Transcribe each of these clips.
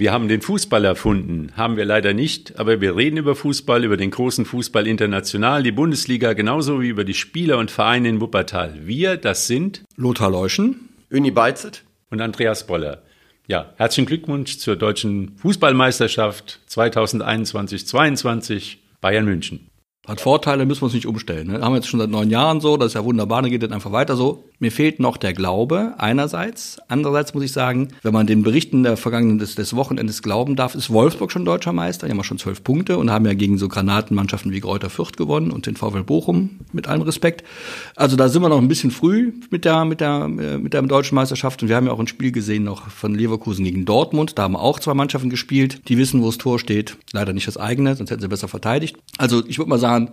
Wir haben den Fußball erfunden, haben wir leider nicht, aber wir reden über Fußball, über den großen Fußball international, die Bundesliga, genauso wie über die Spieler und Vereine in Wuppertal. Wir, das sind Lothar Leuschen, Uni Beizet und Andreas Boller. Ja, herzlichen Glückwunsch zur deutschen Fußballmeisterschaft 2021-22 Bayern München. Hat Vorteile, müssen wir uns nicht umstellen. Ne? Haben wir jetzt schon seit neun Jahren so, das ist ja wunderbar, dann geht es einfach weiter so. Mir fehlt noch der Glaube einerseits. Andererseits muss ich sagen, wenn man den Berichten der vergangenen des, des Wochenendes glauben darf, ist Wolfsburg schon deutscher Meister. Die haben ja schon zwölf Punkte und haben ja gegen so Granatenmannschaften wie Kräuter Fürth gewonnen und den VfL Bochum mit allem Respekt. Also da sind wir noch ein bisschen früh mit der, mit der, äh, mit der deutschen Meisterschaft. Und wir haben ja auch ein Spiel gesehen noch von Leverkusen gegen Dortmund. Da haben auch zwei Mannschaften gespielt, die wissen, wo das Tor steht. Leider nicht das eigene, sonst hätten sie besser verteidigt. Also ich würde mal sagen,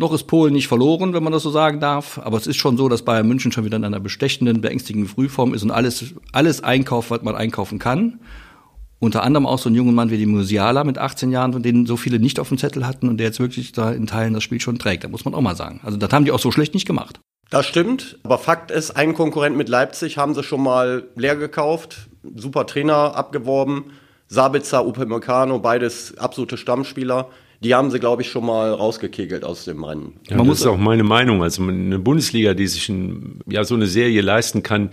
noch ist Polen nicht verloren, wenn man das so sagen darf. Aber es ist schon so, dass Bayern München schon wieder in einer bestechenden, beängstigenden Frühform ist und alles, alles einkauft, was man einkaufen kann. Unter anderem auch so ein junger Mann wie die Musiala mit 18 Jahren, von denen so viele nicht auf dem Zettel hatten und der jetzt wirklich da in Teilen das Spiel schon trägt. Da muss man auch mal sagen. Also das haben die auch so schlecht nicht gemacht. Das stimmt, aber Fakt ist, ein Konkurrent mit Leipzig haben sie schon mal leer gekauft, super Trainer abgeworben, Sabitzer, Upamecano, beides absolute Stammspieler die haben sie, glaube ich, schon mal rausgekegelt aus dem Rennen. Ja, das ist auch meine Meinung. Also eine Bundesliga, die sich ein, ja so eine Serie leisten kann,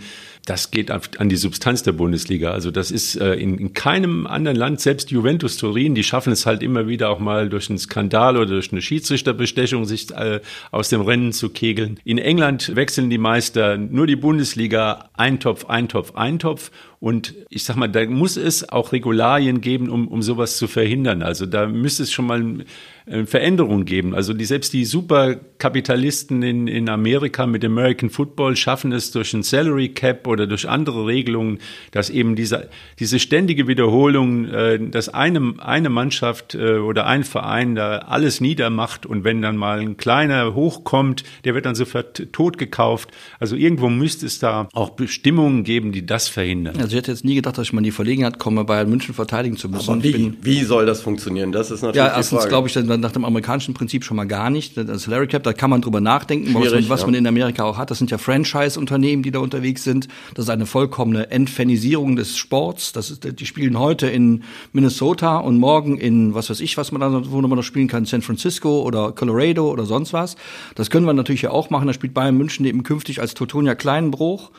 das geht an die Substanz der Bundesliga. Also das ist äh, in, in keinem anderen Land, selbst Juventus Turin, die schaffen es halt immer wieder auch mal durch einen Skandal oder durch eine Schiedsrichterbestechung sich äh, aus dem Rennen zu kegeln. In England wechseln die Meister nur die Bundesliga, Eintopf, Eintopf, Eintopf. Und ich sag mal, da muss es auch Regularien geben, um, um sowas zu verhindern. Also da müsste es schon mal äh, Veränderungen geben. Also die, selbst die Superkapitalisten in, in Amerika mit American Football schaffen es durch ein Salary Cap oder durch andere Regelungen, dass eben diese, diese ständige Wiederholung, äh, dass eine, eine Mannschaft äh, oder ein Verein da alles niedermacht und wenn dann mal ein kleiner hochkommt, der wird dann sofort totgekauft. Also irgendwo müsste es da auch Bestimmungen geben, die das verhindern. Also ich hätte jetzt nie gedacht, dass ich mal in die Verlegenheit komme, Bayern München verteidigen zu müssen. Aber wie, wie soll das funktionieren? Das ist natürlich ja, erstens glaube ich, dann nach dem amerikanischen Prinzip schon mal gar nicht. Das Salary Cap, da kann man drüber nachdenken, was, man, was ja. man in Amerika auch hat. Das sind ja Franchise-Unternehmen, die da unterwegs sind. Das ist eine vollkommene Entfanisierung des Sports. Das ist, die spielen heute in Minnesota und morgen in, was weiß ich, was man da, wo man noch spielen kann, San Francisco oder Colorado oder sonst was. Das können wir natürlich ja auch machen. Da spielt Bayern München eben künftig als Teutonia Kleinenbruch.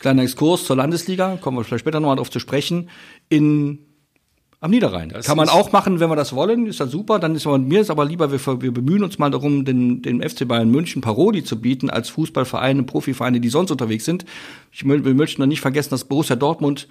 Kleiner Exkurs zur Landesliga, kommen wir vielleicht später nochmal drauf zu sprechen, in am Niederrhein. Das Kann man auch machen, wenn wir das wollen, ist das super. Dann ist aber, mir ist aber lieber, wir, wir bemühen uns mal darum, den, den FC Bayern München Paroli zu bieten als Fußballvereine, Profivereine, die sonst unterwegs sind. Ich, wir möchten dann nicht vergessen, dass Borussia Dortmund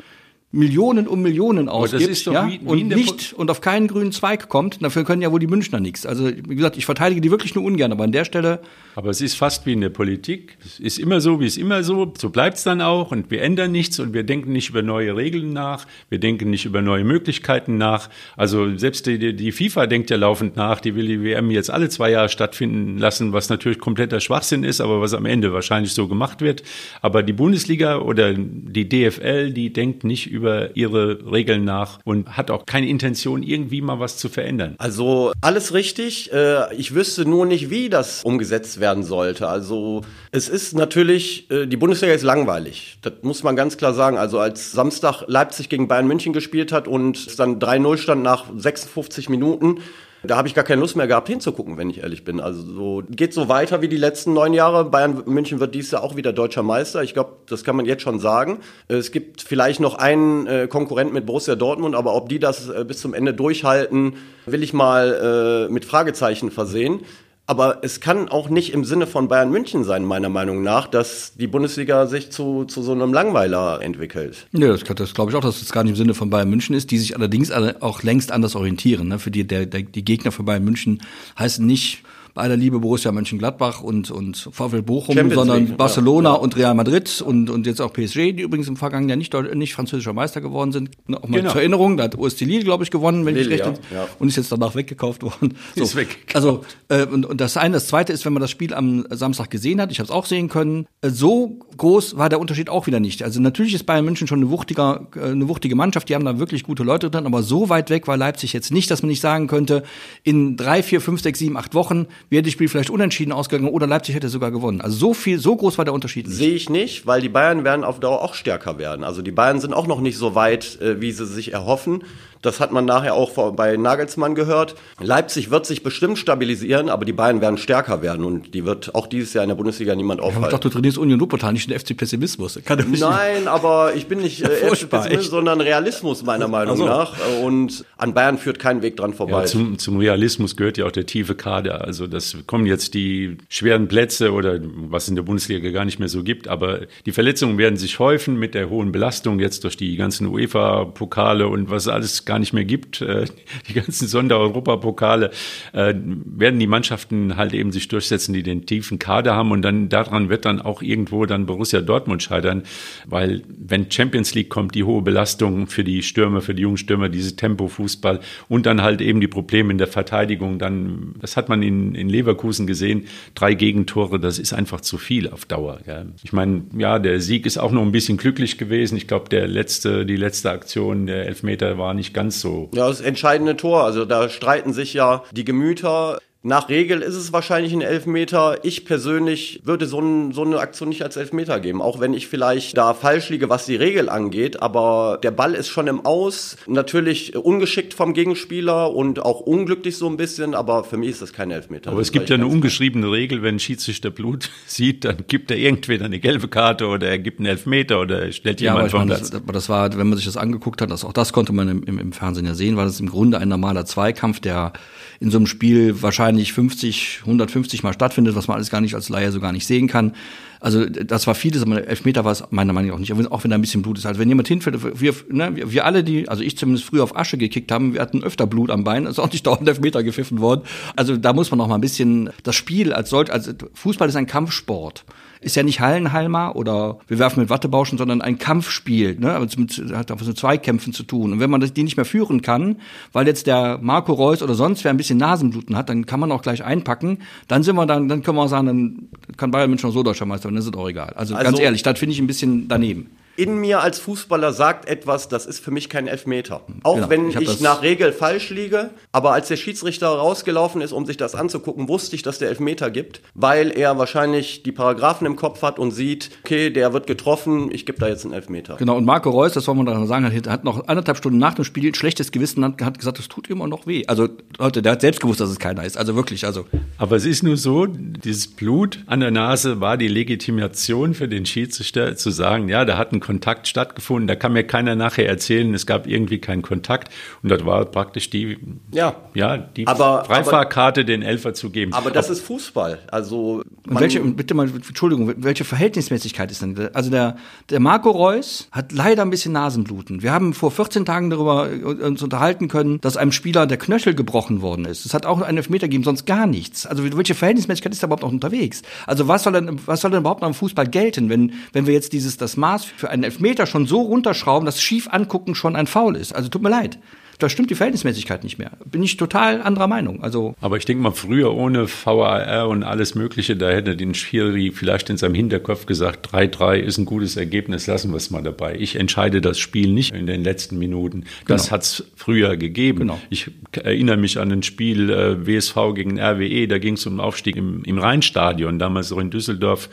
Millionen um Millionen ausgibt ja, wie, wie und nicht und auf keinen grünen Zweig kommt. Dafür können ja wohl die Münchner nichts. Also wie gesagt, ich verteidige die wirklich nur ungern, aber an der Stelle. Aber es ist fast wie in der Politik. Es ist immer so, wie es immer so. So bleibt es dann auch und wir ändern nichts und wir denken nicht über neue Regeln nach. Wir denken nicht über neue Möglichkeiten nach. Also selbst die, die FIFA denkt ja laufend nach. Die will die WM jetzt alle zwei Jahre stattfinden lassen, was natürlich kompletter Schwachsinn ist, aber was am Ende wahrscheinlich so gemacht wird. Aber die Bundesliga oder die DFL, die denkt nicht über ihre Regeln nach und hat auch keine Intention, irgendwie mal was zu verändern. Also alles richtig. Äh, ich wüsste nur nicht, wie das umgesetzt werden sollte. Also es ist natürlich, äh, die Bundesliga ist langweilig. Das muss man ganz klar sagen. Also als Samstag Leipzig gegen Bayern München gespielt hat und es dann 3-0 stand nach 56 Minuten, da habe ich gar keine Lust mehr gehabt hinzugucken, wenn ich ehrlich bin. Also so geht so weiter wie die letzten neun Jahre. Bayern München wird dieses Jahr auch wieder deutscher Meister. Ich glaube, das kann man jetzt schon sagen. Es gibt vielleicht noch einen äh, Konkurrent mit Borussia Dortmund, aber ob die das äh, bis zum Ende durchhalten, will ich mal äh, mit Fragezeichen versehen. Aber es kann auch nicht im Sinne von Bayern München sein, meiner Meinung nach, dass die Bundesliga sich zu, zu so einem Langweiler entwickelt. Ja, das, das glaube ich auch, dass es gar nicht im Sinne von Bayern München ist, die sich allerdings auch längst anders orientieren. Ne? Für die, der, der, die Gegner von Bayern München heißen nicht bei aller Liebe Borussia Mönchengladbach und, und VfL Bochum, Champions sondern League, Barcelona ja. und Real Madrid und, und jetzt auch PSG, die übrigens im vergangenen Jahr nicht, nicht französischer Meister geworden sind. Auch mal genau. zur Erinnerung, da hat OSC Lille, glaube ich, gewonnen, wenn Lille, ich recht ja, ja. und ist jetzt danach weggekauft worden. So. Ist weggekauft. Also äh, und, und das eine, das zweite ist, wenn man das Spiel am Samstag gesehen hat, ich habe es auch sehen können, äh, so groß war der Unterschied auch wieder nicht. Also natürlich ist Bayern München schon eine wuchtige, äh, eine wuchtige Mannschaft, die haben da wirklich gute Leute drin, aber so weit weg war Leipzig jetzt nicht, dass man nicht sagen könnte, in drei, vier, fünf, sechs, sieben, acht Wochen wäre das Spiel vielleicht unentschieden ausgegangen oder Leipzig hätte sogar gewonnen. Also so viel, so groß war der Unterschied. Sehe ich nicht, weil die Bayern werden auf Dauer auch stärker werden. Also die Bayern sind auch noch nicht so weit, äh, wie sie sich erhoffen. Das hat man nachher auch bei Nagelsmann gehört. Leipzig wird sich bestimmt stabilisieren, aber die Bayern werden stärker werden und die wird auch dieses Jahr in der Bundesliga niemand aufhalten. Ich dachte, du trainierst Union Wuppertal, nicht den FC Pessimismus. Nein, aber ich bin nicht äh, FC Pessimismus, sondern Realismus meiner Meinung also. nach. Und an Bayern führt kein Weg dran vorbei. Ja, zum, zum Realismus gehört ja auch der tiefe Kader. Also das kommen jetzt die schweren Plätze oder was in der Bundesliga gar nicht mehr so gibt. Aber die Verletzungen werden sich häufen mit der hohen Belastung jetzt durch die ganzen UEFA-Pokale und was alles gar nicht mehr gibt, äh, die ganzen Sonder-Europapokale, äh, werden die Mannschaften halt eben sich durchsetzen, die den tiefen Kader haben und dann daran wird dann auch irgendwo dann Borussia Dortmund scheitern, weil wenn Champions League kommt, die hohe Belastung für die Stürmer, für die jungen Stürmer, diese Tempo-Fußball und dann halt eben die Probleme in der Verteidigung, dann, das hat man in, in Leverkusen gesehen, drei Gegentore, das ist einfach zu viel auf Dauer. Ja. Ich meine, ja, der Sieg ist auch noch ein bisschen glücklich gewesen. Ich glaube, der letzte, die letzte Aktion, der Elfmeter war nicht ganz so. Ja, das entscheidende Tor. Also da streiten sich ja die Gemüter. Nach Regel ist es wahrscheinlich ein Elfmeter. Ich persönlich würde so, ein, so, eine Aktion nicht als Elfmeter geben, auch wenn ich vielleicht da falsch liege, was die Regel angeht. Aber der Ball ist schon im Aus. Natürlich ungeschickt vom Gegenspieler und auch unglücklich so ein bisschen, aber für mich ist das kein Elfmeter. Aber es gibt ja eine ungeschriebene Regel, wenn Schiedsrichter Blut sieht, dann gibt er entweder eine gelbe Karte oder er gibt einen Elfmeter oder er stellt ja, jemand vom Platz. Das, das war, wenn man sich das angeguckt hat, das, auch das konnte man im, im, im Fernsehen ja sehen, war das im Grunde ein normaler Zweikampf, der in so einem Spiel wahrscheinlich 50, 150 Mal stattfindet, was man alles gar nicht als Laie so gar nicht sehen kann. Also das war vieles, aber Elfmeter war es meiner Meinung nach auch nicht, auch wenn da ein bisschen Blut ist. Also wenn jemand hinfällt, wir, ne, wir alle, die, also ich zumindest früher auf Asche gekickt haben, wir hatten öfter Blut am Bein, ist auch nicht dauernd Elfmeter gepfiffen worden. Also da muss man noch mal ein bisschen, das Spiel als solch, also Fußball ist ein Kampfsport ist ja nicht Hallenhalmer oder wir werfen mit Wattebauschen, sondern ein Kampfspiel, ne? Also mit, hat auch mit Zweikämpfen zu tun. Und wenn man das, die nicht mehr führen kann, weil jetzt der Marco Reus oder sonst wer ein bisschen Nasenbluten hat, dann kann man auch gleich einpacken. Dann sind wir dann, dann können wir auch sagen, dann kann Bayern München auch so Deutscher Meister, dann ist es auch egal. Also, also ganz ehrlich, das finde ich ein bisschen daneben in mir als Fußballer sagt etwas, das ist für mich kein Elfmeter. Auch genau, wenn ich, ich nach Regel falsch liege, aber als der Schiedsrichter rausgelaufen ist, um sich das anzugucken, wusste ich, dass der Elfmeter gibt, weil er wahrscheinlich die Paragraphen im Kopf hat und sieht, okay, der wird getroffen, ich gebe da jetzt einen Elfmeter. Genau, und Marco Reus, das soll man daran sagen, hat, hat noch anderthalb Stunden nach dem Spiel schlechtes Gewissen und hat gesagt, es tut immer noch weh. Also Leute, der hat selbst gewusst, dass es keiner ist. Also wirklich, also. Aber es ist nur so, dieses Blut an der Nase war die Legitimation für den Schiedsrichter zu sagen, ja, da hat ein Kontakt stattgefunden. Da kann mir keiner nachher erzählen, es gab irgendwie keinen Kontakt. Und das war praktisch die, ja, ja, die aber, Freifahrkarte, aber, den Elfer zu geben. Aber das ist Fußball. Also welche, bitte mal, Entschuldigung, welche Verhältnismäßigkeit ist denn? Also der, der Marco Reus hat leider ein bisschen Nasenbluten. Wir haben vor 14 Tagen darüber uns unterhalten können, dass einem Spieler der Knöchel gebrochen worden ist. Es hat auch einen Elfmeter gegeben, sonst gar nichts. Also welche Verhältnismäßigkeit ist da überhaupt noch unterwegs? Also was soll denn, was soll denn überhaupt noch im Fußball gelten, wenn, wenn wir jetzt dieses, das Maß für einen Elfmeter Elfmeter schon so runterschrauben, dass schief angucken schon ein Foul ist. Also tut mir leid. Da stimmt die Verhältnismäßigkeit nicht mehr. Bin ich total anderer Meinung. Also Aber ich denke mal, früher ohne VAR und alles Mögliche, da hätte den Schiri vielleicht in seinem Hinterkopf gesagt, 3-3 ist ein gutes Ergebnis, lassen wir es mal dabei. Ich entscheide das Spiel nicht in den letzten Minuten. Das genau. hat es früher gegeben. Genau. Ich erinnere mich an ein Spiel äh, WSV gegen RWE, da ging es um den Aufstieg im, im Rheinstadion, damals so in Düsseldorf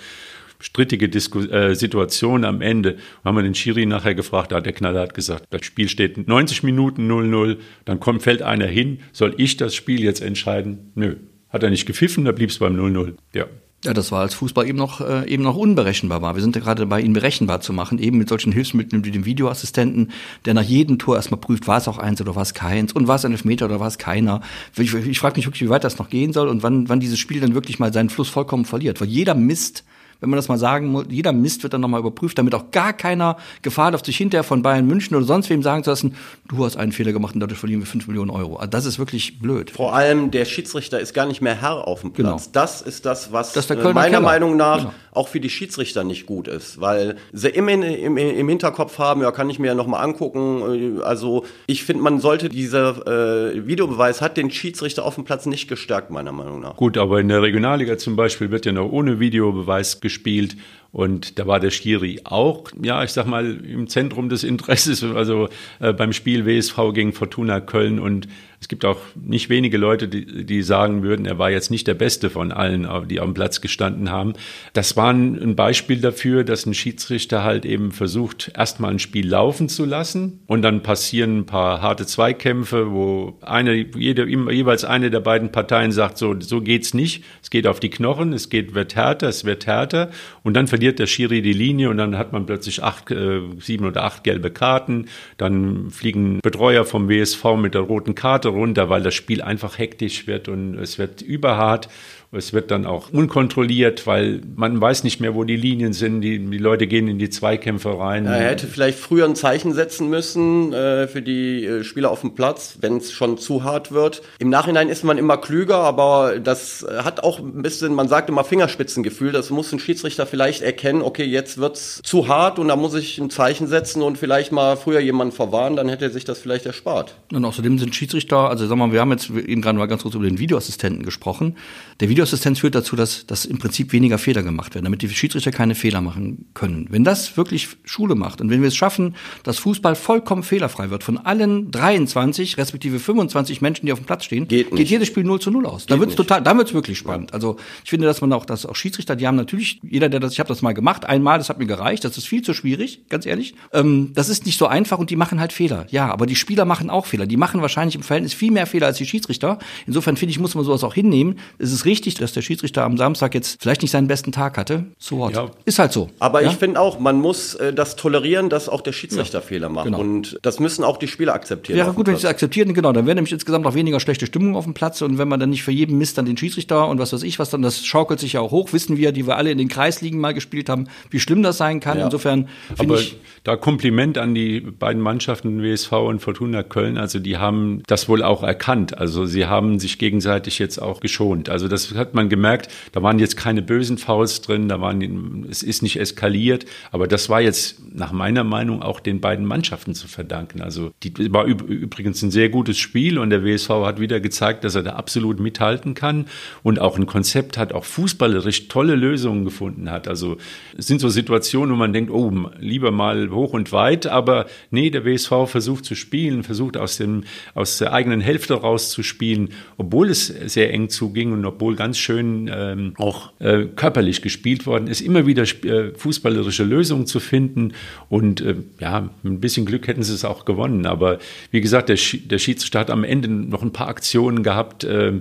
strittige Disku äh, Situation am Ende. Haben wir den Schiri nachher gefragt, da hat der Knaller hat gesagt, das Spiel steht 90 Minuten 0-0, dann kommt, fällt einer hin, soll ich das Spiel jetzt entscheiden? Nö. Hat er nicht gepfiffen, da blieb es beim 0-0. Ja. Ja, das war als Fußball eben noch, äh, eben noch unberechenbar war. Wir sind ja gerade dabei, ihn berechenbar zu machen, eben mit solchen Hilfsmitteln wie dem Videoassistenten, der nach jedem Tor erstmal prüft, war es auch eins oder war es keins und war es ein Elfmeter oder war es keiner. Ich, ich frage mich wirklich, wie weit das noch gehen soll und wann, wann dieses Spiel dann wirklich mal seinen Fluss vollkommen verliert. Weil jeder Mist wenn man das mal sagen muss, jeder Mist wird dann nochmal überprüft, damit auch gar keiner Gefahr läuft, sich hinterher von Bayern München oder sonst wem sagen zu lassen, du hast einen Fehler gemacht und dadurch verlieren wir fünf Millionen Euro. Also das ist wirklich blöd. Vor allem der Schiedsrichter ist gar nicht mehr Herr auf dem Platz. Genau. Das ist das, was das meiner Keller. Meinung nach genau. Auch für die Schiedsrichter nicht gut ist, weil sie immer im, im, Hinterkopf haben, ja, kann ich mir ja nochmal angucken. Also ich finde, man sollte dieser äh, Videobeweis hat den Schiedsrichter auf dem Platz nicht gestärkt, meiner Meinung nach. Gut, aber in der Regionalliga zum Beispiel wird ja noch ohne Videobeweis gespielt Und da war der Schiri auch, ja, ich sag mal, im Zentrum des Interesses, also äh, beim Spiel WSV gegen Fortuna Köln. Und es gibt auch nicht wenige Leute, die, die sagen würden, er war jetzt nicht der Beste von allen, die am Platz gestanden haben. Das war ein Beispiel dafür, dass ein Schiedsrichter halt eben versucht, erstmal ein Spiel laufen zu lassen und dann passieren ein paar harte Zweikämpfe, wo eine, jede, jeweils eine der beiden Parteien sagt, so, so geht's nicht. Es geht auf die Knochen, es geht, wird härter, es wird härter und dann verliert der Schiri die Linie und dann hat man plötzlich acht, äh, sieben oder acht gelbe Karten. Dann fliegen Betreuer vom WSV mit der roten Karte runter, weil das Spiel einfach hektisch wird und es wird überhart. Es wird dann auch unkontrolliert, weil man weiß nicht mehr, wo die Linien sind. Die, die Leute gehen in die Zweikämpfe rein. er hätte vielleicht früher ein Zeichen setzen müssen äh, für die äh, Spieler auf dem Platz, wenn es schon zu hart wird. Im Nachhinein ist man immer klüger, aber das hat auch ein bisschen, man sagt immer Fingerspitzengefühl. Das muss ein Schiedsrichter vielleicht erkennen, okay, jetzt wird's zu hart und da muss ich ein Zeichen setzen und vielleicht mal früher jemanden verwarnen, dann hätte er sich das vielleicht erspart. Und außerdem sind Schiedsrichter, also sagen wir mal, wir haben jetzt eben gerade mal ganz kurz über den Videoassistenten gesprochen. Der Video Videoassistenz führt dazu, dass, dass im Prinzip weniger Fehler gemacht werden, damit die Schiedsrichter keine Fehler machen können. Wenn das wirklich Schule macht und wenn wir es schaffen, dass Fußball vollkommen fehlerfrei wird von allen 23 respektive 25 Menschen, die auf dem Platz stehen, geht, geht jedes Spiel 0 zu 0 aus. Da wird's total, da wird's wirklich spannend. Also ich finde, dass man auch, dass auch Schiedsrichter, die haben natürlich, jeder, der das, ich habe das mal gemacht, einmal, das hat mir gereicht, das ist viel zu schwierig, ganz ehrlich. Ähm, das ist nicht so einfach und die machen halt Fehler. Ja, aber die Spieler machen auch Fehler. Die machen wahrscheinlich im Verhältnis viel mehr Fehler als die Schiedsrichter. Insofern finde ich, muss man sowas auch hinnehmen. Es ist richtig, dass der Schiedsrichter am Samstag jetzt vielleicht nicht seinen besten Tag hatte. So what? Ja. Ist halt so. Aber ja? ich finde auch, man muss äh, das tolerieren, dass auch der Schiedsrichter ja. Fehler macht. Genau. Und das müssen auch die Spieler akzeptieren. Wäre gut, wenn sie akzeptieren, genau. Dann wäre nämlich insgesamt auch weniger schlechte Stimmung auf dem Platz. Und wenn man dann nicht für jeden Mist dann den Schiedsrichter und was weiß ich was, dann das schaukelt sich ja auch hoch. Wissen wir, die wir alle in den Kreisligen mal gespielt haben, wie schlimm das sein kann. Insofern finde ich. Da Kompliment an die beiden Mannschaften WSV und Fortuna Köln. Also die haben das wohl auch erkannt. Also sie haben sich gegenseitig jetzt auch geschont. Also das hat man gemerkt. Da waren jetzt keine bösen Fouls drin, da waren, es ist nicht eskaliert, aber das war jetzt nach meiner Meinung auch den beiden Mannschaften zu verdanken. Also die war übrigens ein sehr gutes Spiel und der WSV hat wieder gezeigt, dass er da absolut mithalten kann und auch ein Konzept hat, auch fußballerisch tolle Lösungen gefunden hat. Also es sind so Situationen, wo man denkt, oh, lieber mal hoch und weit, aber nee, der WSV versucht zu spielen, versucht aus dem, aus der eigenen Hälfte rauszuspielen, obwohl es sehr eng zuging und obwohl ganz schön ähm, auch äh, körperlich gespielt worden ist, immer wieder äh, fußballerische Lösungen zu finden. Und äh, ja, mit ein bisschen Glück hätten sie es auch gewonnen. Aber wie gesagt, der, der Schiedsrichter hat am Ende noch ein paar Aktionen gehabt. Äh,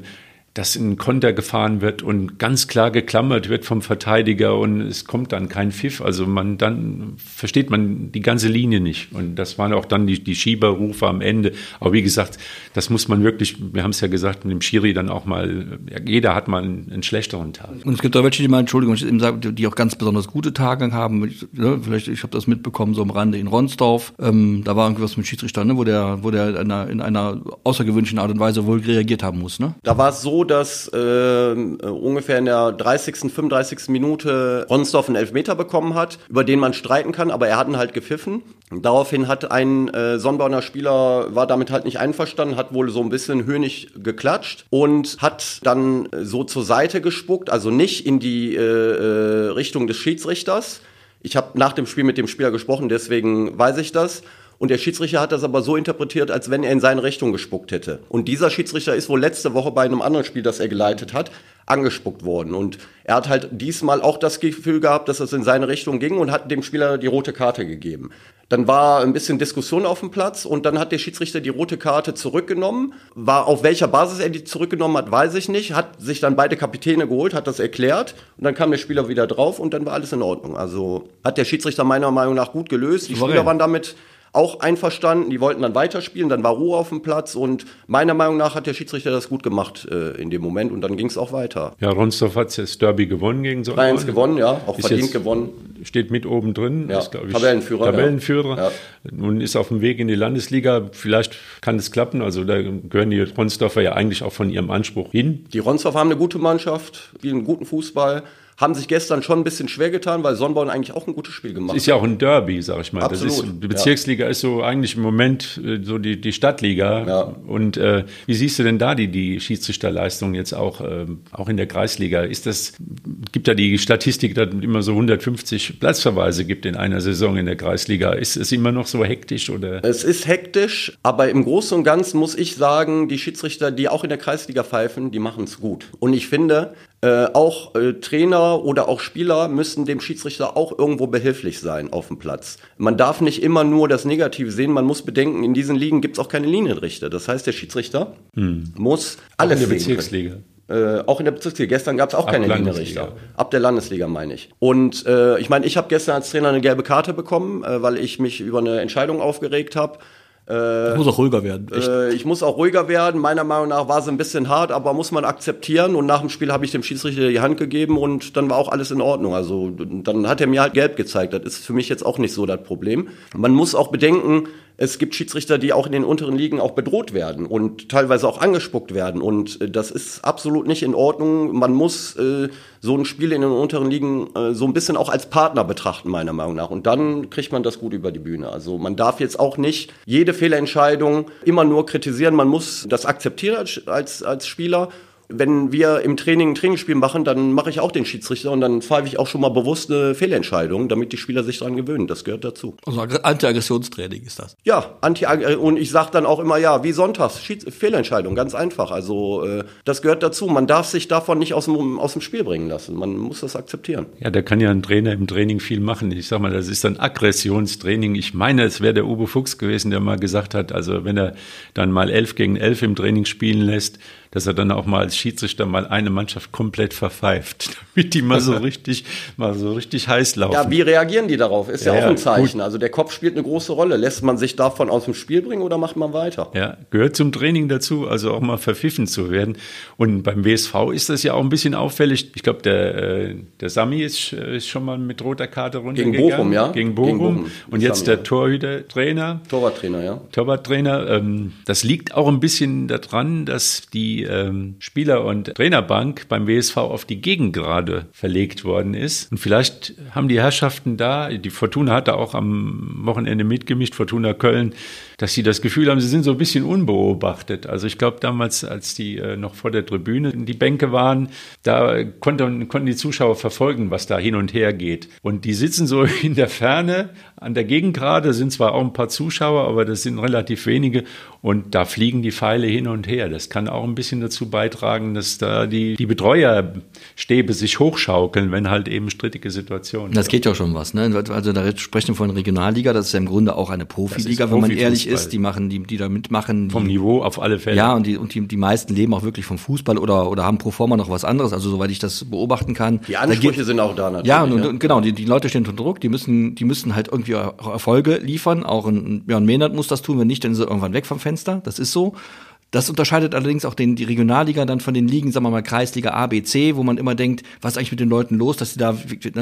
dass ein Konter gefahren wird und ganz klar geklammert wird vom Verteidiger und es kommt dann kein Pfiff. Also man dann versteht man die ganze Linie nicht. Und das waren auch dann die, die Schieberrufe am Ende. Aber wie gesagt, das muss man wirklich, wir haben es ja gesagt, mit dem Schiri dann auch mal, jeder hat mal einen, einen schlechteren Tag. Und es gibt auch welche, die mal, Entschuldigung, ich die auch ganz besonders gute Tage haben. Ne, vielleicht, ich habe das mitbekommen, so am Rande in Ronsdorf. Ähm, da war irgendwas mit Schiedsrichter, ne, wo der, wo der in einer, in einer außergewöhnlichen Art und Weise wohl reagiert haben muss. Ne? Da war es so, dass äh, ungefähr in der 30., 35. Minute Ronsdorf einen Elfmeter bekommen hat, über den man streiten kann, aber er hat ihn halt gepfiffen. Daraufhin hat ein äh, Sonnenbauer Spieler, war damit halt nicht einverstanden, hat wohl so ein bisschen höhnig geklatscht und hat dann so zur Seite gespuckt, also nicht in die äh, äh Richtung des Schiedsrichters. Ich habe nach dem Spiel mit dem Spieler gesprochen, deswegen weiß ich das. Und der Schiedsrichter hat das aber so interpretiert, als wenn er in seine Richtung gespuckt hätte. Und dieser Schiedsrichter ist wohl letzte Woche bei einem anderen Spiel, das er geleitet hat, angespuckt worden. Und er hat halt diesmal auch das Gefühl gehabt, dass es in seine Richtung ging und hat dem Spieler die rote Karte gegeben. Dann war ein bisschen Diskussion auf dem Platz und dann hat der Schiedsrichter die rote Karte zurückgenommen. War auf welcher Basis er die zurückgenommen hat, weiß ich nicht. Hat sich dann beide Kapitäne geholt, hat das erklärt und dann kam der Spieler wieder drauf und dann war alles in Ordnung. Also hat der Schiedsrichter meiner Meinung nach gut gelöst. Die Spieler waren damit auch einverstanden. Die wollten dann weiterspielen, dann war Ruhe auf dem Platz und meiner Meinung nach hat der Schiedsrichter das gut gemacht äh, in dem Moment und dann ging es auch weiter. Ja, Ronsdorf hat das Derby gewonnen gegen so 3 gewonnen, ja, auch verdient gewonnen. Steht mit oben drin, ja, ist, ich, Tabellenführer. Tabellenführer. Ja. Nun ist auf dem Weg in die Landesliga, vielleicht kann es klappen, also da gehören die Ronsdorfer ja eigentlich auch von ihrem Anspruch hin. Die Ronsdorfer haben eine gute Mannschaft, spielen guten Fußball haben sich gestern schon ein bisschen schwer getan, weil Sonnborn eigentlich auch ein gutes Spiel gemacht hat. Ist ja auch ein Derby, sag ich mal. Absolut. Ist, die Bezirksliga ja. ist so eigentlich im Moment äh, so die, die Stadtliga. Ja. Und äh, wie siehst du denn da die, die Schiedsrichterleistung jetzt auch, äh, auch in der Kreisliga? Ist das, gibt ja die Statistik, dass es immer so 150 Platzverweise gibt in einer Saison in der Kreisliga. Ist es immer noch so hektisch oder? Es ist hektisch, aber im Großen und Ganzen muss ich sagen, die Schiedsrichter, die auch in der Kreisliga pfeifen, die machen es gut. Und ich finde, äh, auch äh, Trainer oder auch Spieler müssen dem Schiedsrichter auch irgendwo behilflich sein auf dem Platz. Man darf nicht immer nur das Negative sehen, man muss bedenken, in diesen Ligen gibt es auch keine Linienrichter. Das heißt, der Schiedsrichter hm. muss alles auch in der Bezirksliga. Äh, auch in der Bezirksliga. Gestern gab es auch Ab keine Linienrichter. Ab der Landesliga meine ich. Und äh, ich meine, ich habe gestern als Trainer eine gelbe Karte bekommen, äh, weil ich mich über eine Entscheidung aufgeregt habe. Äh, ich muss auch ruhiger werden. Äh, ich muss auch ruhiger werden. Meiner Meinung nach war sie ein bisschen hart, aber muss man akzeptieren. Und nach dem Spiel habe ich dem Schiedsrichter die Hand gegeben und dann war auch alles in Ordnung. Also dann hat er mir halt gelb gezeigt. Das ist für mich jetzt auch nicht so das Problem. Man muss auch bedenken, es gibt Schiedsrichter, die auch in den unteren Ligen auch bedroht werden und teilweise auch angespuckt werden. Und äh, das ist absolut nicht in Ordnung. Man muss äh, so ein Spiel in den unteren Ligen äh, so ein bisschen auch als Partner betrachten, meiner Meinung nach. Und dann kriegt man das gut über die Bühne. Also man darf jetzt auch nicht jede Fehlentscheidung immer nur kritisieren. Man muss das akzeptieren als, als, als Spieler wenn wir im Training ein Trainingsspiel machen, dann mache ich auch den Schiedsrichter und dann pfeife ich auch schon mal bewusst eine Fehlentscheidung, damit die Spieler sich daran gewöhnen. Das gehört dazu. Also Anti-Aggressionstraining ist das? Ja, Anti und ich sage dann auch immer, ja, wie sonntags, Schieds Fehlentscheidung, ganz einfach. Also äh, das gehört dazu. Man darf sich davon nicht aus dem, aus dem Spiel bringen lassen. Man muss das akzeptieren. Ja, da kann ja ein Trainer im Training viel machen. Ich sage mal, das ist dann Aggressionstraining. Ich meine, es wäre der Uwe Fuchs gewesen, der mal gesagt hat, also wenn er dann mal elf gegen elf im Training spielen lässt, dass er dann auch mal als Schiedsrichter mal eine Mannschaft komplett verpfeift, damit die mal so richtig, mal so richtig heiß laufen. Ja, wie reagieren die darauf? Ist ja, ja auch ein Zeichen. Gut. Also der Kopf spielt eine große Rolle. Lässt man sich davon aus dem Spiel bringen oder macht man weiter? Ja, gehört zum Training dazu, also auch mal verpfiffen zu werden. Und beim WSV ist das ja auch ein bisschen auffällig. Ich glaube, der, äh, der Sami ist, äh, ist schon mal mit roter Karte runtergegangen. Gegen Bochum, ja. Gegen Bochum. Gegen Bochum. Und jetzt Sami, der Torhüter-Trainer. Torwarttrainer, ja. Torwarttrainer. Ähm, das liegt auch ein bisschen daran, dass die ähm, Spieler- und Trainerbank beim WSV auf die Gegengrade verlegt worden ist. Und vielleicht haben die Herrschaften da, die Fortuna hatte auch am Wochenende mitgemischt, Fortuna Köln, dass sie das Gefühl haben, sie sind so ein bisschen unbeobachtet. Also ich glaube damals, als die äh, noch vor der Tribüne die Bänke waren, da konnten, konnten die Zuschauer verfolgen, was da hin und her geht. Und die sitzen so in der Ferne an der Gegengrade, sind zwar auch ein paar Zuschauer, aber das sind relativ wenige und da fliegen die Pfeile hin und her. Das kann auch ein bisschen dazu beitragen, dass da die, die Betreuerstäbe sich hochschaukeln, wenn halt eben strittige Situationen. Das geht ja schon was, ne? Also da sprechen wir von Regionalliga, das ist ja im Grunde auch eine Profiliga, wenn man ehrlich ist, die machen, die, die da mitmachen. Die, vom Niveau auf alle Fälle. Ja, und die, und die, die meisten leben auch wirklich vom Fußball oder, oder haben pro forma noch was anderes, also soweit ich das beobachten kann. Die Ansprüche geht, sind auch da natürlich. Ja, und, und, und genau, die, die Leute stehen unter Druck, die müssen, die müssen halt irgendwie Erfolge liefern. Auch ein Björn Mehnert muss das tun, wenn nicht, dann ist er irgendwann weg vom Fenster. Das ist so. Das unterscheidet allerdings auch den, die Regionalliga dann von den Ligen, sagen wir mal Kreisliga A, B, C, wo man immer denkt, was ist eigentlich mit den Leuten los, dass die da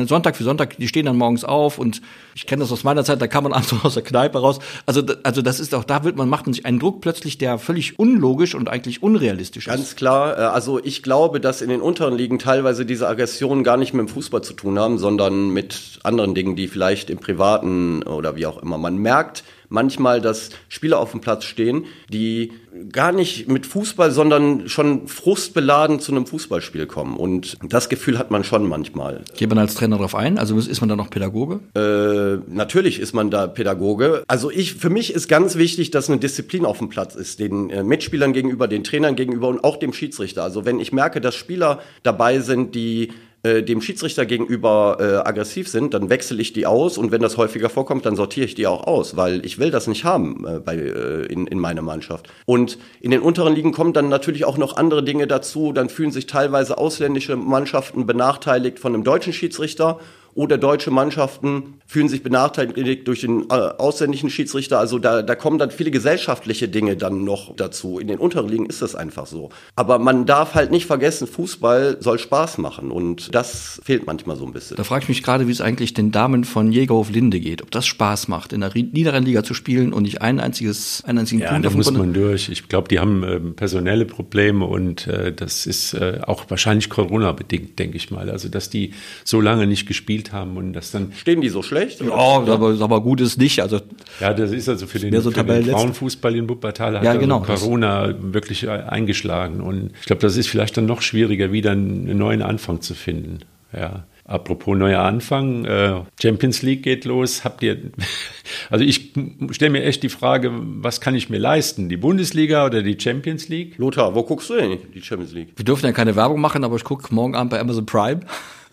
Sonntag für Sonntag, die stehen dann morgens auf und ich kenne das aus meiner Zeit, da kam man abends aus der Kneipe raus. Also, also das ist auch, da wird man, macht man sich einen Druck plötzlich, der völlig unlogisch und eigentlich unrealistisch ist. Ganz klar, äh, also ich glaube, dass in den unteren Ligen teilweise diese Aggressionen gar nicht mit dem Fußball zu tun haben, sondern mit anderen Dingen, die vielleicht im Privaten oder wie auch immer. Man merkt, manchmal, dass Spieler auf dem Platz stehen, die gar nicht mit Fußball, sondern schon frustbeladen zu einem Fußballspiel kommen. Und das Gefühl hat man schon manchmal. Geht man als Trainer darauf ein? Also ist man da noch Pädagoge? Äh, natürlich ist man da Pädagoge. Also ich, für mich ist ganz wichtig, dass eine Disziplin auf dem Platz ist, den äh, Mitspielern gegenüber, den Trainern gegenüber und auch dem Schiedsrichter. Also wenn ich merke, dass Spieler dabei sind, die äh, dem Schiedsrichter gegenüber äh, aggressiv sind, dann wechsle ich die aus und wenn das häufiger vorkommt, dann sortiere ich die auch aus, weil ich will das nicht haben äh, bei, äh, in, in meiner Mannschaft. Und in den unteren Ligen kommen dann natürlich auch noch andere Dinge dazu. Dann fühlen sich teilweise ausländische Mannschaften benachteiligt von einem deutschen Schiedsrichter oder deutsche Mannschaften fühlen sich benachteiligt durch den äh, ausländischen Schiedsrichter. Also da, da kommen dann viele gesellschaftliche Dinge dann noch dazu. In den unteren Ligen ist das einfach so. Aber man darf halt nicht vergessen, Fußball soll Spaß machen und das fehlt manchmal so ein bisschen. Da frage ich mich gerade, wie es eigentlich den Damen von Jägerhof Linde geht. Ob das Spaß macht, in der niederen Liga zu spielen und nicht ein einziges, einen einzigen ja, Punkt da muss man durch. Ich glaube, die haben äh, personelle Probleme und äh, das ist äh, auch wahrscheinlich Corona-bedingt, denke ich mal. Also, dass die so lange nicht gespielt haben und das dann... Stehen die so schlecht? Ja, aber, aber gut ist nicht. Also, ja, das ist also für den, so für den Frauenfußball in Wuppertal hat ja, also genau, Corona wirklich eingeschlagen. Und ich glaube, das ist vielleicht dann noch schwieriger, wieder einen neuen Anfang zu finden. Ja. Apropos neuer Anfang, äh, Champions League geht los. Habt ihr, also ich stelle mir echt die Frage, was kann ich mir leisten? Die Bundesliga oder die Champions League? Lothar, wo guckst du denn die Champions League? Wir dürfen ja keine Werbung machen, aber ich gucke morgen Abend bei Amazon Prime.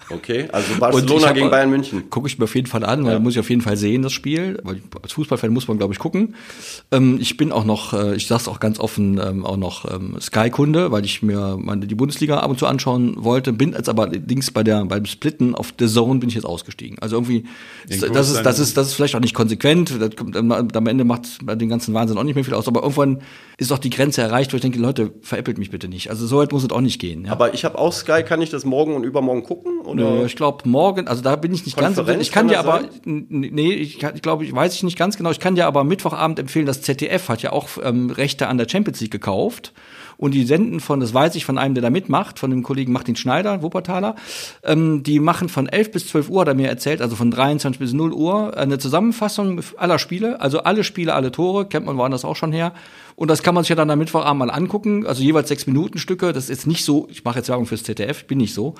Okay, also Barcelona gegen Bayern München. Gucke ich mir auf jeden Fall an, weil ja. muss ich auf jeden Fall sehen, das Spiel. Weil als Fußballfan muss man, glaube ich, gucken. Ähm, ich bin auch noch, äh, ich sag's auch ganz offen, ähm, auch noch ähm, Sky-Kunde, weil ich mir meine, die Bundesliga ab und zu anschauen wollte. Bin jetzt aber allerdings bei der beim Splitten auf The Zone bin ich jetzt ausgestiegen. Also irgendwie, das ist, das ist, das ist, das ist vielleicht auch nicht konsequent. Kommt, am Ende macht den ganzen Wahnsinn auch nicht mehr viel aus. Aber irgendwann ist doch die Grenze erreicht, wo ich denke, Leute, veräppelt mich bitte nicht. Also so weit muss es auch nicht gehen. Ja. Aber ich habe auch Sky, kann ich das morgen und übermorgen gucken? Oder? Ich glaube morgen, also da bin ich nicht ganz so Ich kann, kann dir aber, sein? nee, ich, ich glaube, ich weiß ich nicht ganz genau. Ich kann dir aber Mittwochabend empfehlen, das ZDF hat ja auch ähm, Rechte an der Champions League gekauft und die senden von, das weiß ich von einem, der da mitmacht, von dem Kollegen Martin Schneider, Wuppertaler, ähm, die machen von 11 bis 12 Uhr, hat er mir erzählt, also von 23 bis 0 Uhr, eine Zusammenfassung aller Spiele, also alle Spiele, alle Tore, kennt man woanders auch schon her. Und das kann man sich ja dann am Mittwochabend mal angucken, also jeweils sechs Minuten Stücke, das ist jetzt nicht so, ich mache jetzt Werbung fürs ZDF, bin nicht so,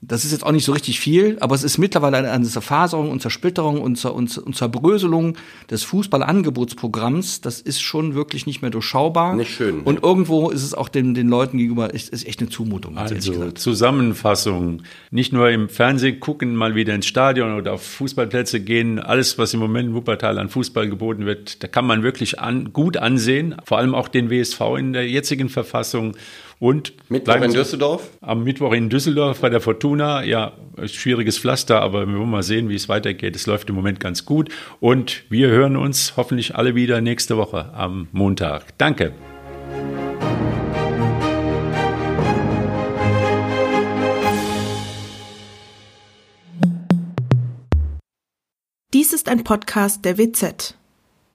das ist jetzt auch nicht so richtig viel, aber es ist mittlerweile eine, eine Zerfaserung und Zersplitterung und, Zer, und, und Zerbröselung des Fußballangebotsprogramms. Das ist schon wirklich nicht mehr durchschaubar. Nicht schön. Und irgendwo ist es auch den, den Leuten gegenüber ist, ist echt eine Zumutung. Also Zusammenfassung. Nicht nur im Fernsehen gucken, mal wieder ins Stadion oder auf Fußballplätze gehen. Alles, was im Moment in Wuppertal an Fußball geboten wird, da kann man wirklich an, gut ansehen. Vor allem auch den WSV in der jetzigen Verfassung. Und Mittwoch in Düsseldorf? Am Mittwoch in Düsseldorf bei der Fortuna. Ja, schwieriges Pflaster, aber wir wollen mal sehen, wie es weitergeht. Es läuft im Moment ganz gut. Und wir hören uns hoffentlich alle wieder nächste Woche am Montag. Danke. Dies ist ein Podcast der WZ.